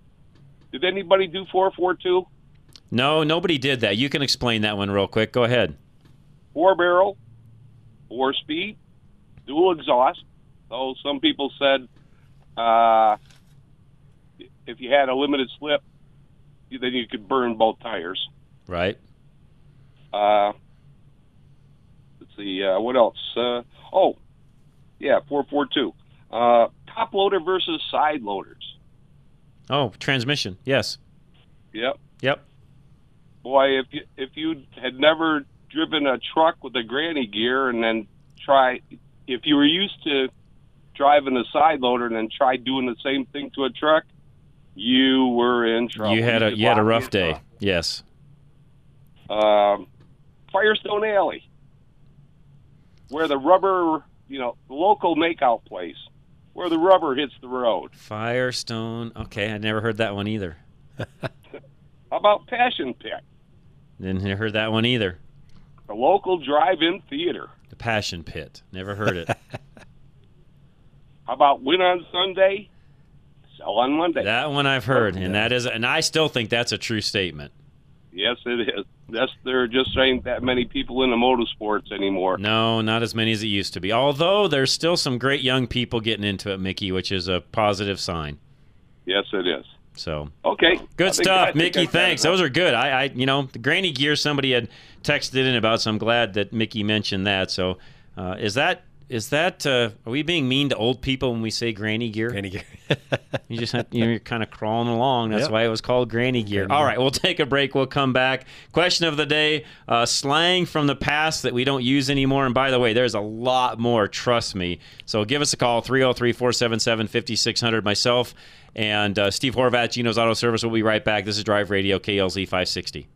Did anybody do 442? No, nobody did that. You can explain that one real quick. Go ahead. Four barrel, four speed, dual exhaust. So some people said uh, if you had a limited slip, then you could burn both tires. Right. Uh, see, uh, what else? Uh, oh, yeah, 442. Uh, top loader versus side loaders. Oh, transmission. Yes. Yep. Yep. Boy, if you if you had never driven a truck with a granny gear and then try, if you were used to driving a side loader and then try doing the same thing to a truck, you were in trouble. You had a could you had a rough day. Yes. um, Firestone Alley, where the rubber, you know, local makeout place, where the rubber hits the road. Firestone. Okay, I never heard that one either. How about Passion Pit, Didn't hear that one either. the local drive-in theater? The Passion Pit. Never heard it. How about Win on Sunday, Sell on Monday? that one I've heard, and that is, and I still think that's a true statement. Yes, it is. That's there just ain't that many people in the motorsports anymore. No, not as many as it used to be. Although there's still some great young people getting into it, Mickey, which is a positive sign. Yes, it is. So Okay. Good I stuff, think Mickey. Thanks. Those are good. I, I, you know, the granny gear somebody had texted in about, so I'm glad that Mickey mentioned that. So, uh, is that is that uh, are we being mean to old people when we say granny gear? Granny gear. you just have, you know, you're kind of crawling along. That's Yep. why it was called granny gear. Granny All right, we'll take a break. We'll come back. Question of the day: uh, slang from the past that we don't use anymore. And by the way, there's a lot more. Trust me. So give us a call 303-477-5600. Myself and uh, Steve Horvath, Geno's Auto Service. We'll be right back. This is Drive Radio KLZ 560.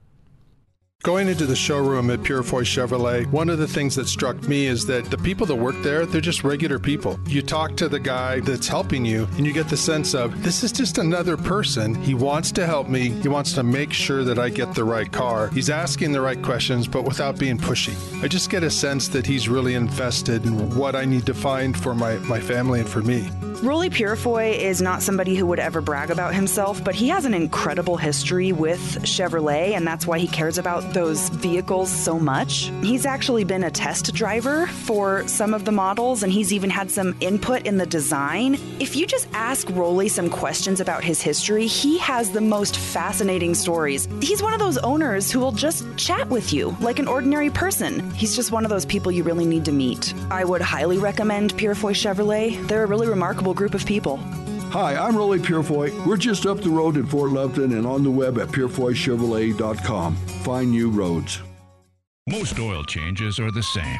Going into the showroom at Purifoy Chevrolet, one of the things that struck me is that the people that work there, they're just regular people. You talk to the guy that's helping you, and you get the sense of this is just another person. He wants to help me, he wants to make sure that I get the right car. He's asking the right questions, but without being pushy. I just get a sense that he's really invested in what I need to find for my, my family and for me. Rolly Purifoy is not somebody who would ever brag about himself, but he has an incredible history with Chevrolet, and that's why he cares about those vehicles so much. He's actually been a test driver for some of the models, and he's even had some input in the design. If you just ask Rolly some questions about his history, he has the most fascinating stories. He's one of those owners who will just chat with you like an ordinary person. He's just one of those people you really need to meet. I would highly recommend Purifoy Chevrolet. They're a really remarkable group of people. Hi, I'm Rolly Purifoy. We're just up the road in Fort Lupton and on the web at purifoychevrolet.com. Find new roads. Most oil changes are the same.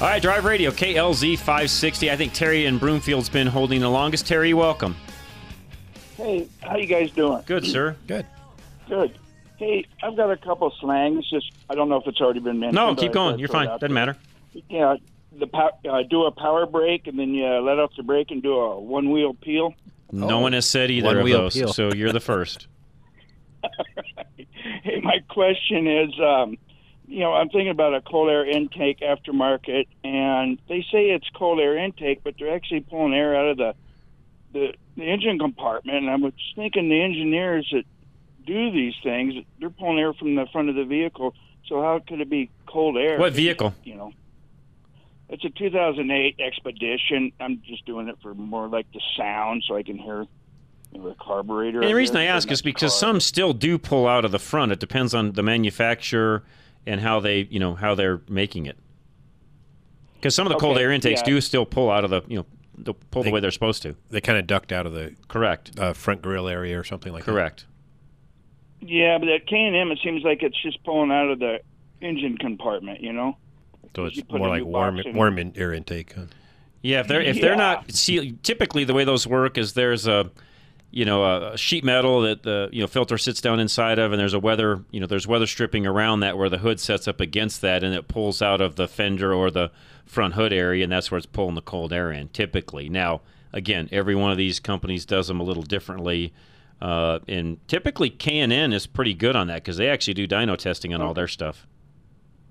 All right, Drive Radio, KLZ 560. I think Terry in Broomfield's been holding the longest. Terry, welcome. Hey, how you guys doing? Good, sir. Good. Good. Hey, I've got a couple slangs. Just I don't know if it's already been mentioned. No, keep going. You're I'd throw it fine. Doesn't there. matter. Yeah, the pow- uh, do a power brake and then you let off the brake and do a one wheel peel. No Oh. one has said either One of wheel those, peel. so you're the first. Hey, my question is, um, you know, I'm thinking about a cold air intake aftermarket, and they say it's cold air intake, but they're actually pulling air out of the the, the engine compartment. And I was thinking the engineers that do these things, they're pulling air from the front of the vehicle. So how could it be cold air? What vehicle? You know, it's a 2008 Expedition. I'm just doing it for more like the sound, so I can hear the carburetor. And the reason. I ask is because some still do pull out of the front. It depends on the manufacturer and how they, you know, how they're making it. Because some of the cold air intakes yeah. do still pull out of the, you know, they'll pull the way they're supposed to. They kind of ducked out of the correct uh, front grill area or something like that. Correct. Yeah, but at K and N, it seems like it's just pulling out of the engine compartment. You know. So it's more like warm, in. warm in, air intake. Huh? Yeah, if they're if they're not see typically the way those work is there's a you know a sheet metal that the you know filter sits down inside of and there's a weather you know there's weather stripping around that where the hood sets up against that and it pulls out of the fender or the front hood area and that's where it's pulling the cold air in typically. Now again, every one of these companies does them a little differently. Uh, and typically K&N is pretty good on that because they actually do dyno testing on all their stuff.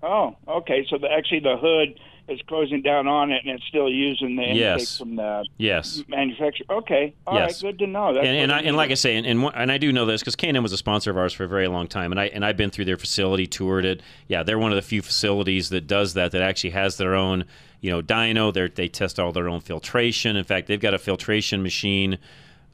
Oh, okay. So the, actually, the hood is closing down on it, and it's still using the intake Yes. from the Yes. manufacturer. Okay. all right. Yes. Good to know. That's and, and, I, and like I say, and, and, and I do know this because K&N was a sponsor of ours for a very long time, and I and I've been through their facility, toured it. Yeah, they're one of the few facilities that does that. That actually has their own, you know, dyno. They they test all their own filtration. In fact, they've got a filtration machine.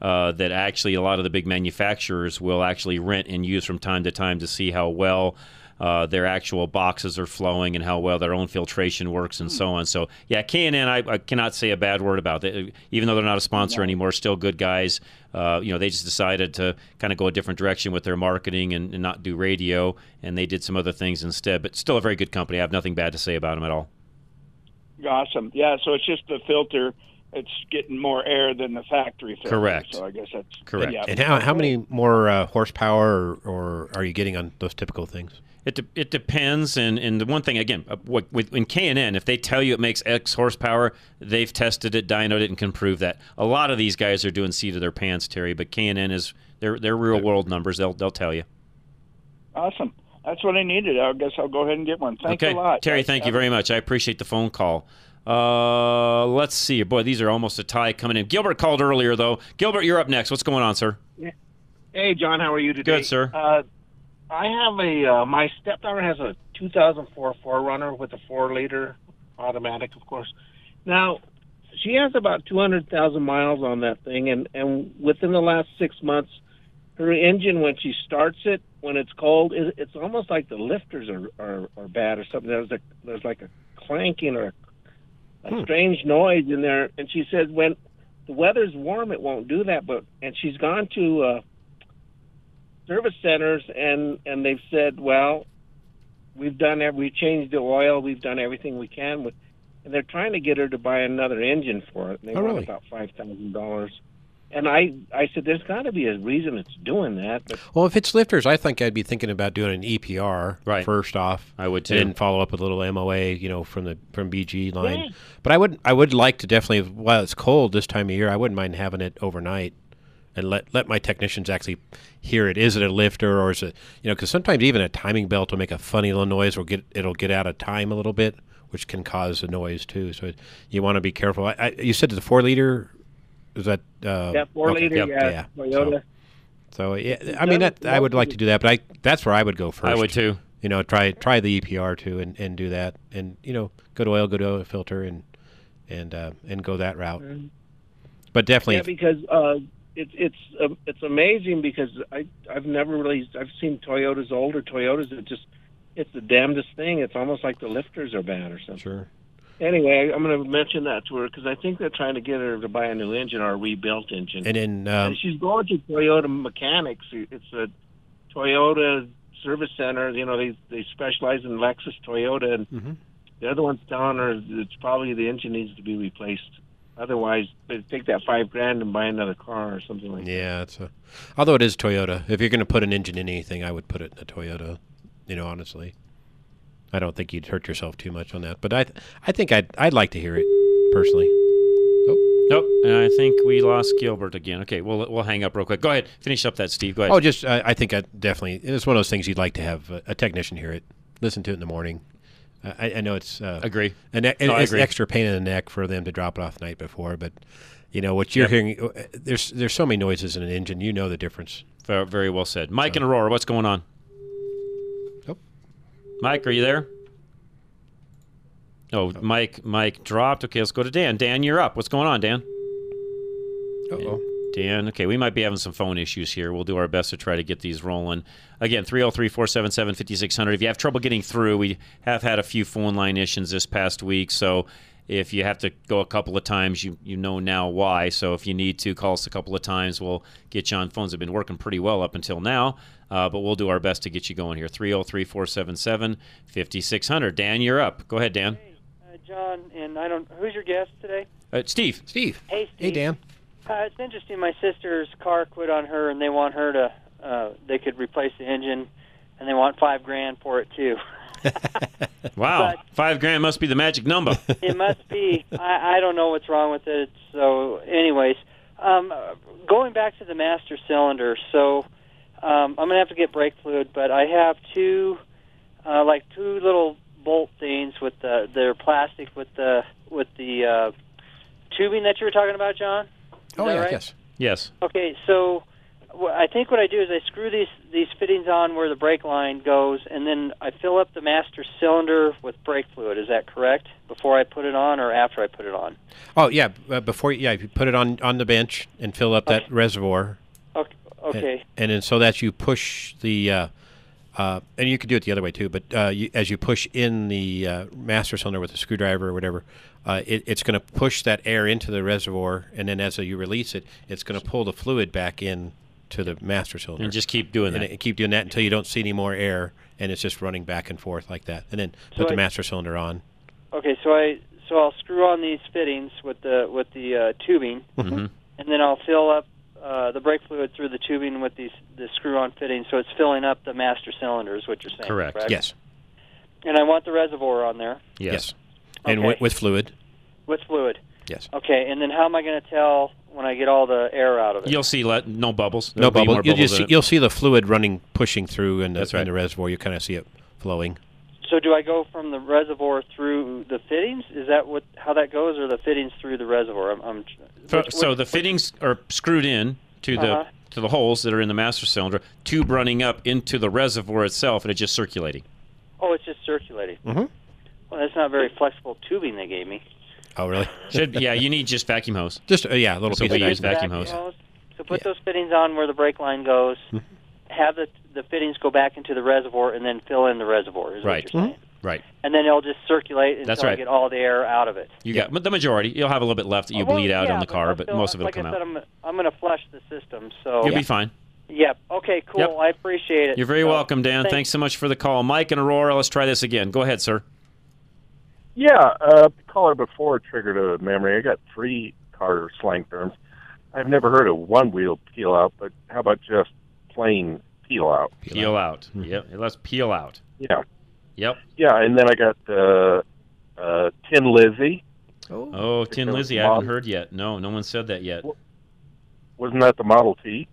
Uh, that actually a lot of the big manufacturers will actually rent and use from time to time to see how well uh, their actual boxes are flowing and how well their own filtration works and so on. So yeah, K and N, I, I cannot say a bad word about it. Even though they're not a sponsor anymore, still good guys. Uh, you know, they just decided to kind of go a different direction with their marketing and, and not do radio, and they did some other things instead. But still a very good company. I have nothing bad to say about them at all. Awesome. Yeah. So it's just the filter. It's getting more air than the factory filter. Correct. So I guess that's Correct. Yeah. And how, how many more uh, horsepower or, or are you getting on those typical things? It, de- it depends, and, and the one thing again, uh, what, with in K and N, if they tell you it makes X horsepower, they've tested it, dynoed it, and can prove that. A lot of these guys are doing seat of their pants, Terry, but K and N is they're they're real world numbers. They'll they'll tell you. Awesome. That's what I needed. I guess I'll go ahead and get one. Thanks okay, a lot. Terry, thank you very much. I appreciate the phone call. Uh, let's see. Boy, these are almost a tie coming in. Gilbert called earlier though. Gilbert, you're up next. What's going on, sir? Hey, John, how are you today? Good, sir. Uh, I have a uh, my stepdaughter has a 2004 4Runner with a four liter automatic, of course. Now, she has about 200,000 miles on that thing, and and within the last six months, her engine when she starts it when it's cold, it, it's almost like the lifters are, are are bad or something. There's a there's like a clanking or a Hmm. strange noise in there, and she says when the weather's warm, it won't do that. But and she's gone to uh, service centers and and they've said, well, we've done every, we changed the oil, we've done everything we can with, and they're trying to get her to buy another engine for it. And they Oh, want really? about five thousand dollars. And I I said, there's got to be a reason it's doing that. But Well, if it's lifters, I think I'd be thinking about doing an EPR Right. first off. I would And too. then follow up with a little MOA, you know, from the from BG line. Yeah. But I would I would like to definitely while it's cold this time of year, I wouldn't mind having it overnight and let let my technicians actually hear it. Is it a lifter or is it you know because sometimes even a timing belt will make a funny little noise or get it'll get out of time a little bit, which can cause a noise too. So you want to be careful. I, I, you said the four liter. Is that uh, yeah, four okay, liter, yep, yeah, So, Toyota. so yeah, I mean that I would like to do that, but I that's where I would go first. I would too. You know, try try the EPR too, and, and do that, and you know, good oil, good oil filter, and and uh, and go that route. Mhm. But definitely, Yeah, because uh, it's it's uh, it's amazing because I I've never really I've seen Toyotas older Toyotas that just it's the damnedest thing. It's almost like the lifters are bad or something. Sure. Anyway, I'm going to mention that to her because I think they're trying to get her to buy a new engine or a rebuilt engine. and then um, And she's going to Toyota Mechanics. It's a Toyota service center. You know, they they specialize in Lexus, Toyota, and Mm-hmm. the other one's telling her it's probably the engine needs to be replaced. Otherwise, they take that five grand and buy another car or something like that. yeah, it's a. Although it is Toyota, if you're going to put an engine in anything, I would put it in a Toyota. You know, honestly, I don't think you'd hurt yourself too much on that. But I, th- I think I'd, I'd like to hear it personally. Nope. And I think we lost Gilbert again. Okay, we'll we'll hang up real quick. Go ahead, finish up that, Steve. Go ahead. Oh, just I, I think I definitely it's one of those things you'd like to have a, a technician hear it, listen to it in the morning. I, I know it's uh, Agree. and it, No, I it's agree. extra pain in the neck for them to drop it off the night before, but you know what you're Yep. hearing. uh, There's there's so many noises in an engine. You know the difference. Very, very well said. Mike and Aurora, what's going on? Oh. Mike, are you there? Oh, oh, Mike, Mike dropped. Okay, let's go to Dan. Dan, you're up. What's going on, Dan? Uh-oh. Dan, okay, we might be having some phone issues here. We'll do our best to try to get these rolling. Again, 303 477 5600. If you have trouble getting through, we have had a few phone line issues this past week. So if you have to go a couple of times, you, you know now why. So if you need to, call us a couple of times. We'll get you on phones. Have been working pretty well up until now, uh, but we'll do our best to get you going here. 303 477 5600. Dan, you're up. Go ahead, Dan. Uh, John, and I don't. Who's your guest today? Uh, Steve. Steve. Hey, Steve. Hey, Dan. Uh, it's interesting. My sister's car quit on her, and they want her to. Uh, they could replace the engine, and they want five grand for it too. Wow. Five grand must be the magic number. it must be. I, I don't know what's wrong with it. So, anyways, um, uh, going back to the master cylinder. So, um, I'm gonna have to get brake fluid, but I have two, uh, like two little bolt things with the they're plastic with the with the uh, tubing that you were talking about, John. Is Oh yeah, right? yes. Yes. Okay, so wh- I think what I do is I screw these these fittings on where the brake line goes, and then I fill up the master cylinder with brake fluid. Is that correct? Before I put it on, or after I put it on? Oh yeah, uh, before yeah, you put it on on the bench and fill up that reservoir. Okay. Okay. And, and then so that you push the, uh, uh, and you could do it the other way too. But uh, you, as you push in the uh, master cylinder with a screwdriver or whatever, uh, it, it's going to push that air into the reservoir, and then as you release it, it's going to pull the fluid back in to the master cylinder. And just keep doing and that. it- keep doing that until you don't see any more air, and it's just running back and forth like that. And then So put the master cylinder on. Okay, so I so I'll screw on these fittings with the with the uh, tubing, Mm-hmm. and then I'll fill up uh, the brake fluid through the tubing with these the screw-on fittings, so it's filling up the master cylinder. Is what you're saying? Correct. Yes. And I want the reservoir on there Yes. And Okay. with, with fluid. with fluid. Yes. Okay, and then how am I going to tell when I get all the air out of it? You'll see let, no bubbles. No There'll be bubble. more You'll bubbles just see, you'll see the fluid running, pushing through in the, That's in the reservoir. You kind of see it flowing. So do I go from the reservoir through the fittings? Is that what how that goes, or the fittings through the reservoir? I'm, I'm So, which- so which- the fittings are screwed in to the Uh-huh. to the holes that are in the master cylinder, tube running up into the reservoir itself, and it's just circulating. oh, it's just circulating. Mm-hmm. Well, that's not very flexible tubing they gave me. Oh, really? Should yeah, you need just vacuum hose. Just uh, yeah, a little So piece we of use vacuum. vacuum hose. So put those fittings on where the brake line goes. Mm-hmm. Have the the fittings go back into the reservoir, and then fill in the reservoir. Is Right. what you're saying. Right. And then it'll just circulate until That's I right. get all the air out of it. You got the majority. You'll have a little bit left that you Oh, well, bleed out yeah, in the car, I'll but still- most of it'll like come I out. said, I'm, I'm going to flush the system. So You'll be fine. Yep. Okay. Cool. Yep. I appreciate it. You're very So, welcome, Dan. thank- Thanks so much for the call. Mike and Aurora, let's try this again. Go ahead, sir. Yeah, uh, the caller before triggered a memory. I got three car slang terms. I've never heard of one wheel peel out, but how about just plain peel out? Peel, out. Yep. Let's peel out. Yeah, Yep. yeah, and then I got uh, uh, Tin Lizzie. Oh, Tin Lizzie. was Lizzy, a I haven't model- heard yet. No, no one said that yet. Wasn't that the Model T?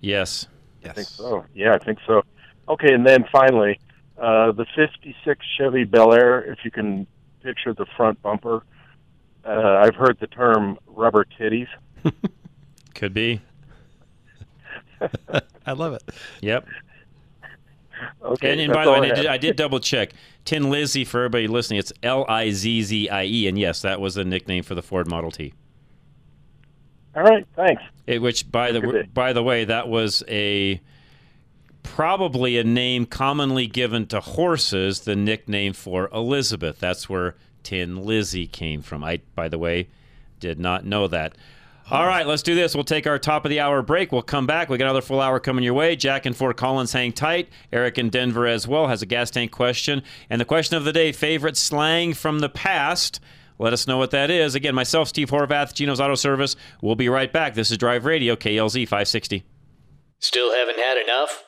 Yes. Yes. I think so. Yeah, I think so. Okay, and then finally, uh, the '56 Chevy Bel Air. If you can picture the front bumper, uh, I've heard the term rubber titties. Could be. I love it. Yep. Okay. And, and by the way, I I did. I did double check. Tin Lizzie for everybody listening. It's L I Z Z I E, and yes, that was a nickname for the Ford Model T. All right. Thanks. It, which, by the Good w- day. by the way, that was a probably a name commonly given to horses. The nickname for Elizabeth. That's where Tin Lizzie came from. I, by the way, did not know that. All right, let's do this. We'll take our top of the hour break. We'll come back. We got another full hour coming your way. Jack and Fort Collins hang tight. Eric in Denver as well has a gas tank question. And the question of the day favorite slang from the past. Let us know what that is. Again, myself, Steve Horvath, Geno's Auto Service. We'll be right back. This is Drive Radio, KLZ 560. Still haven't had enough?